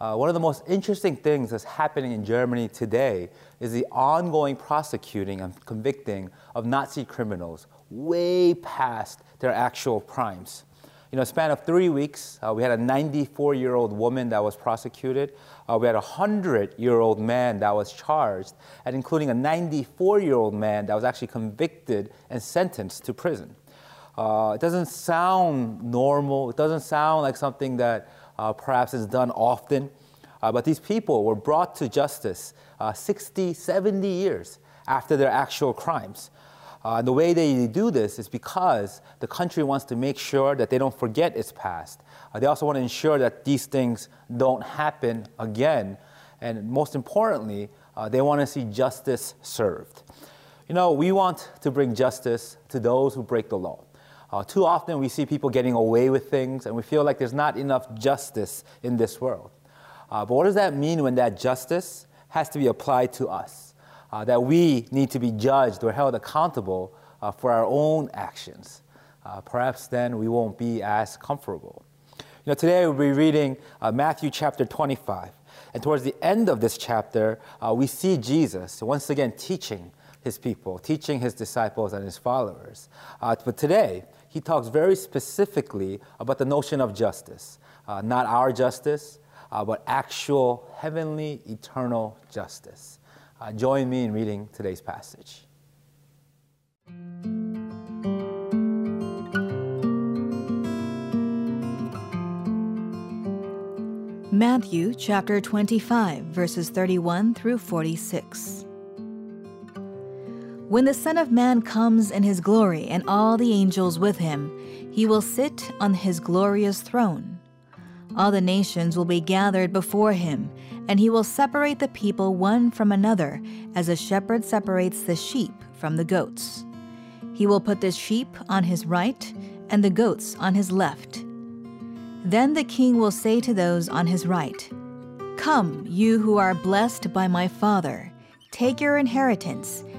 Uh, one of the most interesting things that's happening in Germany today is the ongoing prosecuting and convicting of Nazi criminals way past their actual crimes. You know, a span of three weeks, uh, we had a 94 year old woman that was prosecuted. Uh, we had a 100 year old man that was charged, and including a 94 year old man that was actually convicted and sentenced to prison. Uh, it doesn't sound normal. It doesn't sound like something that perhaps is done often. Uh, but these people were brought to justice uh, 60, 70 years after their actual crimes. Uh, the way they do this is because the country wants to make sure that they don't forget its past. Uh, they also want to ensure that these things don't happen again. And most importantly, uh, they want to see justice served. You know, we want to bring justice to those who break the law. Uh, too often we see people getting away with things, and we feel like there's not enough justice in this world. Uh, but what does that mean when that justice has to be applied to us? Uh, that we need to be judged or held accountable uh, for our own actions. Uh, perhaps then we won't be as comfortable. You know, today we'll be reading uh, Matthew chapter 25. And towards the end of this chapter, we see Jesus once again teaching his people, teaching his disciples and his followers. but today, he talks very specifically about the notion of justice. Uh, not our justice, uh, but actual heavenly, eternal justice. Uh, join me in reading today's passage. Matthew chapter 25, verses 31 through 46. When the Son of Man comes in his glory and all the angels with him, he will sit on his glorious throne. All the nations will be gathered before him, and he will separate the people one from another, as a shepherd separates the sheep from the goats. He will put the sheep on his right and the goats on his left. Then the king will say to those on his right, Come, you who are blessed by my Father, take your inheritance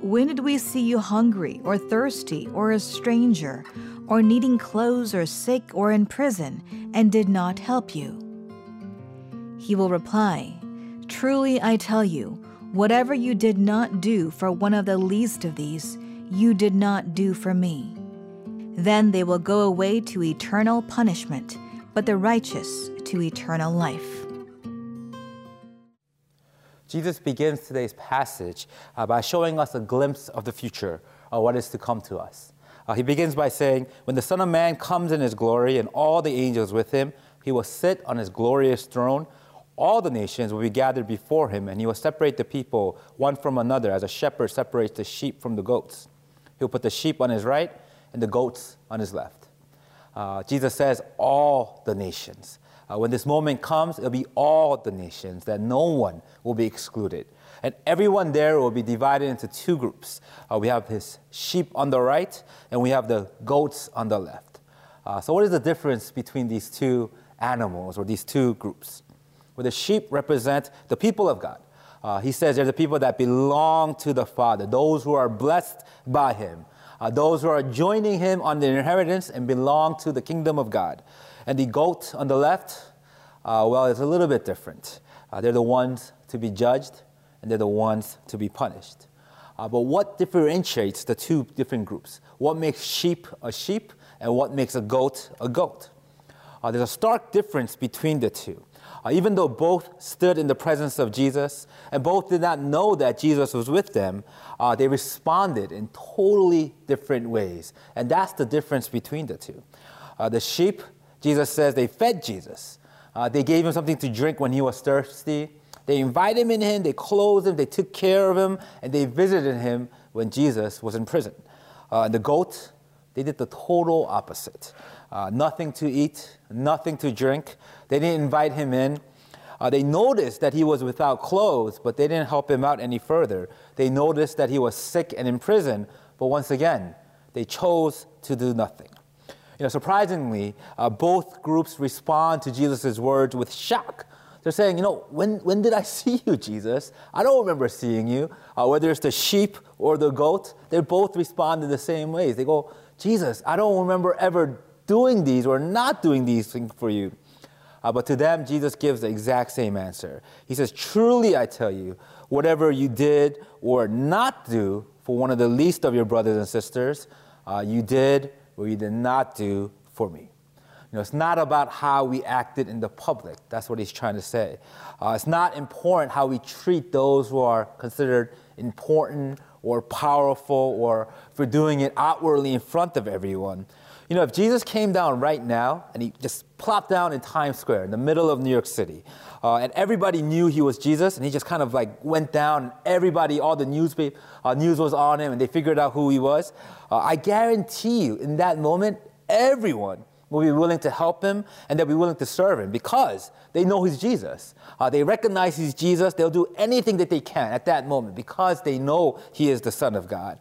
when did we see you hungry or thirsty or a stranger or needing clothes or sick or in prison and did not help you? He will reply, Truly I tell you, whatever you did not do for one of the least of these, you did not do for me. Then they will go away to eternal punishment, but the righteous to eternal life. Jesus begins today's passage uh, by showing us a glimpse of the future, of what is to come to us. Uh, he begins by saying, When the Son of Man comes in his glory and all the angels with him, he will sit on his glorious throne. All the nations will be gathered before him, and he will separate the people one from another, as a shepherd separates the sheep from the goats. He'll put the sheep on his right and the goats on his left. Uh, Jesus says, all the nations. Uh, when this moment comes, it'll be all the nations, that no one will be excluded. And everyone there will be divided into two groups. Uh, we have his sheep on the right, and we have the goats on the left. Uh, so, what is the difference between these two animals or these two groups? Well, the sheep represent the people of God. Uh, he says they're the people that belong to the Father, those who are blessed by him uh, those who are joining him on the inheritance and belong to the kingdom of God. And the goat on the left, uh, well, it's a little bit different. Uh, they're the ones to be judged, and they're the ones to be punished. Uh, but what differentiates the two different groups? What makes sheep a sheep, and what makes a goat a goat? Uh, there's a stark difference between the two. Uh, even though both stood in the presence of Jesus and both did not know that Jesus was with them, uh, they responded in totally different ways. And that's the difference between the two. The sheep, Jesus says, they fed Jesus. Uh, they gave him something to drink when he was thirsty. They invited him in him, they clothed him, they took care of him, and they visited him when Jesus was in prison. Uh, the goat, they did the total opposite. Uh, nothing to eat, nothing to drink. They didn't invite him in. Uh, they noticed that he was without clothes, but they didn't help him out any further. They noticed that he was sick and in prison, but once again, they chose to do nothing. You know, surprisingly, uh, both groups respond to Jesus' words with shock. They're saying, you know, when, when did I see you, Jesus? I don't remember seeing you. Uh, whether it's the sheep or the goat, they both respond in the same ways. They go, Jesus, I don't remember ever doing these or not doing these things for you. Uh, but to them, Jesus gives the exact same answer. He says, Truly I tell you, whatever you did or not do for one of the least of your brothers and sisters, uh, you did or you did not do for me. You know, it's not about how we acted in the public. That's what he's trying to say. Uh, it's not important how we treat those who are considered important or powerful or for doing it outwardly in front of everyone. You know, if Jesus came down right now and he just plopped down in Times Square in the middle of New York City, uh, and everybody knew he was Jesus, and he just kind of like went down, and everybody, all the newspaper uh, news was on him, and they figured out who he was. Uh, I guarantee you, in that moment, everyone will be willing to help him and they'll be willing to serve him because they know he's Jesus. Uh, they recognize he's Jesus. They'll do anything that they can at that moment because they know he is the Son of God.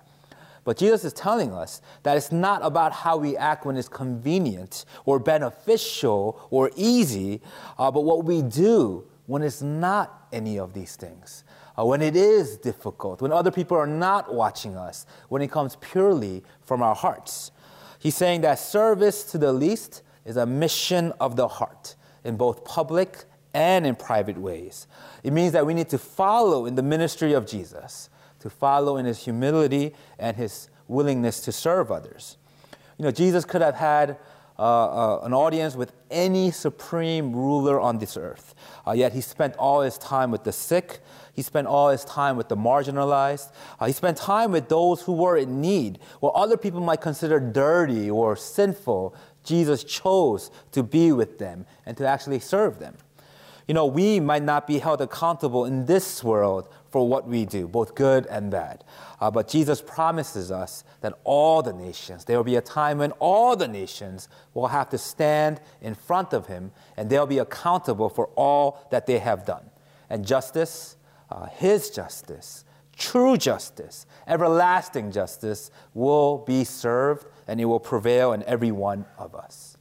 But Jesus is telling us that it's not about how we act when it's convenient or beneficial or easy, uh, but what we do when it's not any of these things. Uh, when it is difficult, when other people are not watching us, when it comes purely from our hearts. He's saying that service to the least is a mission of the heart in both public and in private ways. It means that we need to follow in the ministry of Jesus to follow in his humility and his willingness to serve others. You know, Jesus could have had uh, uh, an audience with any supreme ruler on this earth, uh, yet he spent all his time with the sick. He spent all his time with the marginalized. Uh, he spent time with those who were in need. What other people might consider dirty or sinful, Jesus chose to be with them and to actually serve them. You know, we might not be held accountable in this world for what we do, both good and bad. Uh, but Jesus promises us that all the nations, there will be a time when all the nations will have to stand in front of him and they'll be accountable for all that they have done. And justice, uh, his justice, true justice, everlasting justice will be served and it will prevail in every one of us.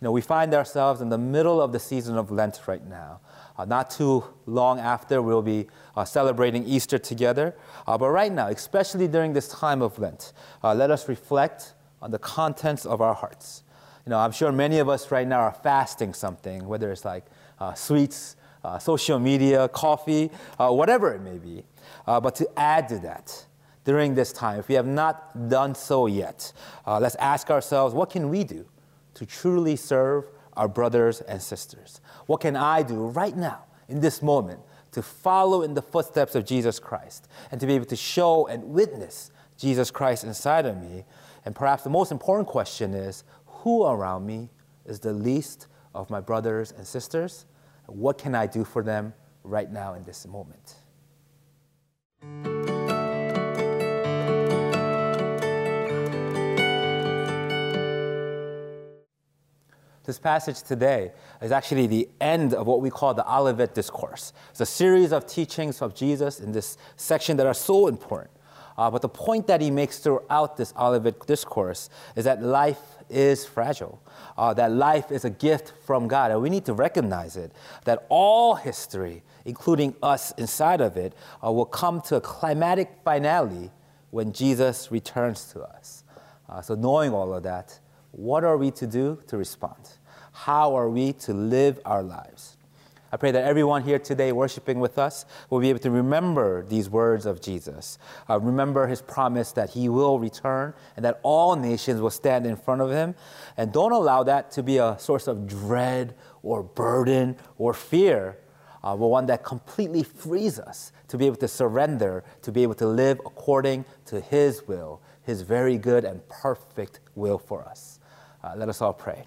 You know, we find ourselves in the middle of the season of Lent right now. Uh, not too long after, we'll be uh, celebrating Easter together. Uh, but right now, especially during this time of Lent, uh, let us reflect on the contents of our hearts. You know, I'm sure many of us right now are fasting something, whether it's like uh, sweets, uh, social media, coffee, whatever it may be. but to add to that, during this time, if we have not done so yet, let's ask ourselves what can we do to truly serve our brothers and sisters? What can I do right now, in this moment, to follow in the footsteps of Jesus Christ and to be able to show and witness Jesus Christ inside of me? And perhaps the most important question is who around me is the least of my brothers and sisters? What can I do for them right now in this moment? This passage today is actually the end of what we call the Olivet Discourse. It's a series of teachings of Jesus in this section that are so important. Uh, but the point that he makes throughout this Olivet Discourse is that life is fragile, uh, that life is a gift from God, and we need to recognize it, that all history, including us inside of it, uh, will come to a climatic finale when Jesus returns to us. Uh, so, knowing all of that, what are we to do to respond? How are we to live our lives? I pray that everyone here today worshiping with us will be able to remember these words of Jesus. Uh, remember his promise that he will return and that all nations will stand in front of him. And don't allow that to be a source of dread or burden or fear, uh, but one that completely frees us to be able to surrender, to be able to live according to his will, his very good and perfect will for us. Uh, let us all pray.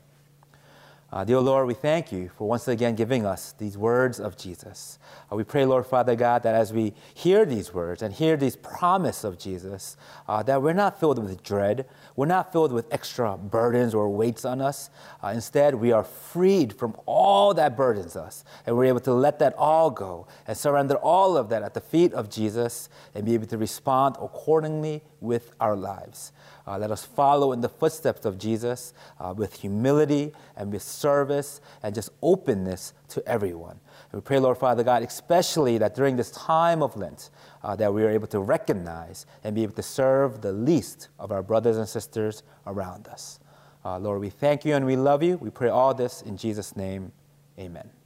Uh, dear Lord, we thank you for once again giving us these words of Jesus. Uh, we pray, Lord Father God, that as we hear these words and hear these promise of Jesus, uh, that we're not filled with dread, we're not filled with extra burdens or weights on us. Uh, instead, we are freed from all that burdens us, and we're able to let that all go and surrender all of that at the feet of Jesus and be able to respond accordingly with our lives. Uh, let us follow in the footsteps of Jesus uh, with humility and with service and just openness to everyone. And we pray, Lord Father God, especially that during this time of Lent, uh, that we are able to recognize and be able to serve the least of our brothers and sisters around us. Uh, Lord, we thank you and we love you. We pray all this in Jesus' name. Amen.